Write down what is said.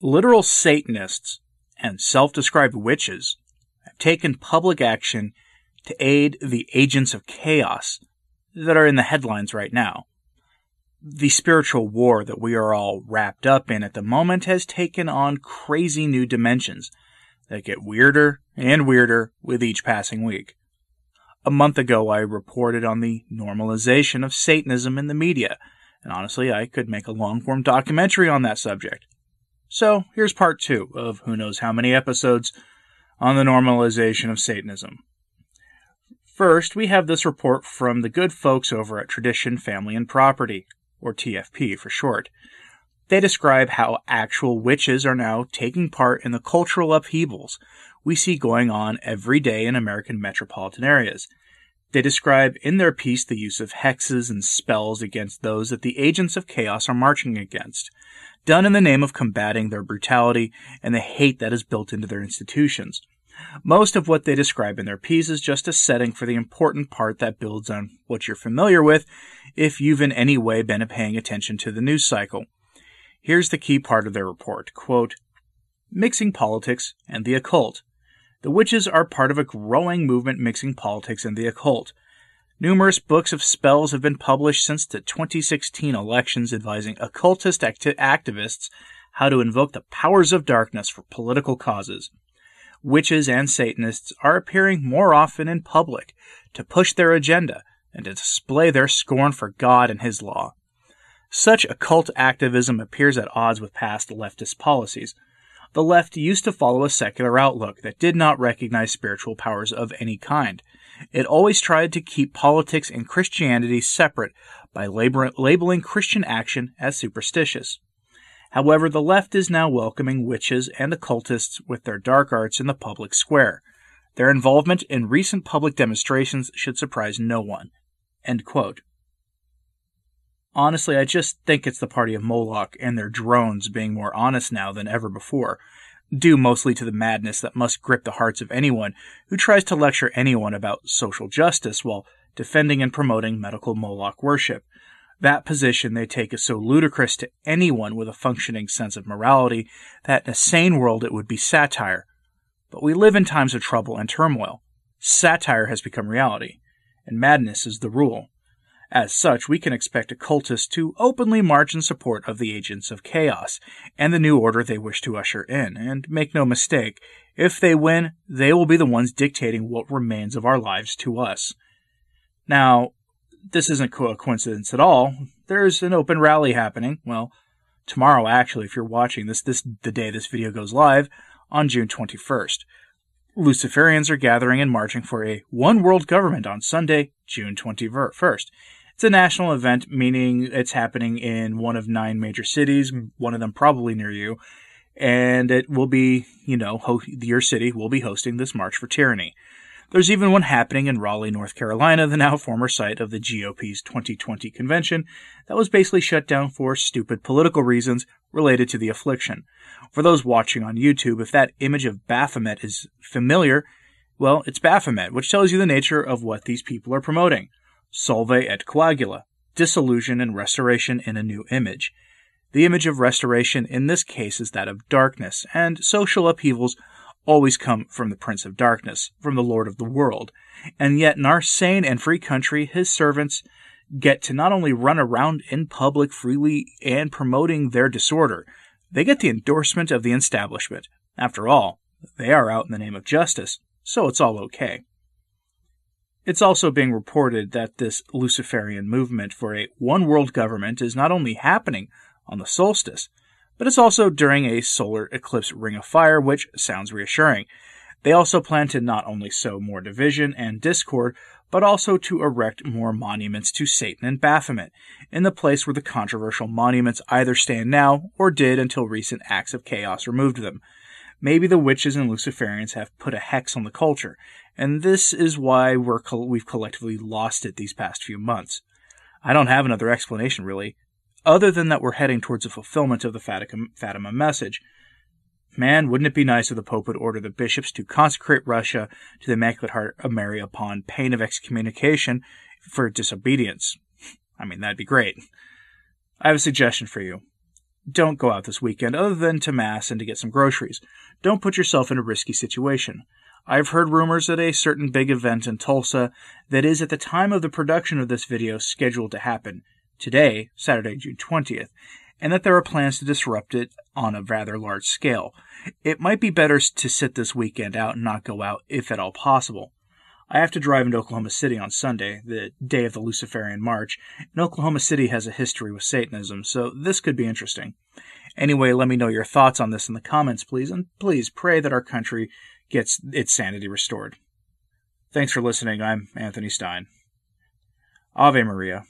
Literal Satanists and self described witches have taken public action to aid the agents of chaos that are in the headlines right now. The spiritual war that we are all wrapped up in at the moment has taken on crazy new dimensions that get weirder and weirder with each passing week. A month ago, I reported on the normalization of Satanism in the media, and honestly, I could make a long form documentary on that subject. So here's part two of who knows how many episodes on the normalization of Satanism. First, we have this report from the good folks over at Tradition, Family, and Property, or TFP for short. They describe how actual witches are now taking part in the cultural upheavals we see going on every day in American metropolitan areas. They describe in their piece the use of hexes and spells against those that the agents of chaos are marching against done in the name of combating their brutality and the hate that is built into their institutions. Most of what they describe in their piece is just a setting for the important part that builds on what you're familiar with if you've in any way been paying attention to the news cycle. Here's the key part of their report quote, Mixing politics and the occult. The witches are part of a growing movement mixing politics and the occult. Numerous books of spells have been published since the 2016 elections advising occultist acti- activists how to invoke the powers of darkness for political causes. Witches and Satanists are appearing more often in public to push their agenda and to display their scorn for God and His law. Such occult activism appears at odds with past leftist policies. The left used to follow a secular outlook that did not recognize spiritual powers of any kind it always tried to keep politics and Christianity separate by labor- labeling Christian action as superstitious. However, the left is now welcoming witches and occultists with their dark arts in the public square. Their involvement in recent public demonstrations should surprise no one. Honestly, I just think it's the party of Moloch and their drones being more honest now than ever before due mostly to the madness that must grip the hearts of anyone who tries to lecture anyone about social justice while defending and promoting medical Moloch worship. That position they take is so ludicrous to anyone with a functioning sense of morality that in a sane world it would be satire. But we live in times of trouble and turmoil. Satire has become reality, and madness is the rule. As such, we can expect occultists to openly march in support of the agents of chaos and the new order they wish to usher in, and make no mistake, if they win, they will be the ones dictating what remains of our lives to us. Now, this isn't a coincidence at all. There's an open rally happening. Well, tomorrow, actually, if you're watching this, this the day this video goes live, on June 21st. Luciferians are gathering and marching for a one world government on Sunday, June 21st. It's a national event, meaning it's happening in one of nine major cities, one of them probably near you, and it will be, you know, ho- your city will be hosting this March for Tyranny. There's even one happening in Raleigh, North Carolina, the now former site of the GOP's 2020 convention, that was basically shut down for stupid political reasons related to the affliction. For those watching on YouTube, if that image of Baphomet is familiar, well, it's Baphomet, which tells you the nature of what these people are promoting. Solve et coagula, dissolution and restoration in a new image. The image of restoration in this case is that of darkness, and social upheavals always come from the Prince of Darkness, from the Lord of the world. And yet, in our sane and free country, his servants get to not only run around in public freely and promoting their disorder, they get the endorsement of the establishment. After all, they are out in the name of justice, so it's all okay. It's also being reported that this Luciferian movement for a one world government is not only happening on the solstice, but it's also during a solar eclipse ring of fire, which sounds reassuring. They also plan to not only sow more division and discord, but also to erect more monuments to Satan and Baphomet, in the place where the controversial monuments either stand now or did until recent acts of chaos removed them. Maybe the witches and Luciferians have put a hex on the culture, and this is why we're we've collectively lost it these past few months. I don't have another explanation, really, other than that we're heading towards a fulfillment of the Fatima message. Man, wouldn't it be nice if the Pope would order the bishops to consecrate Russia to the Immaculate Heart of Mary upon pain of excommunication for disobedience? I mean, that'd be great. I have a suggestion for you. Don't go out this weekend other than to Mass and to get some groceries. Don't put yourself in a risky situation. I've heard rumors that a certain big event in Tulsa that is at the time of the production of this video scheduled to happen today, Saturday, June 20th, and that there are plans to disrupt it on a rather large scale. It might be better to sit this weekend out and not go out if at all possible. I have to drive into Oklahoma City on Sunday, the day of the Luciferian March, and Oklahoma City has a history with Satanism, so this could be interesting. Anyway, let me know your thoughts on this in the comments, please, and please pray that our country gets its sanity restored. Thanks for listening. I'm Anthony Stein. Ave Maria.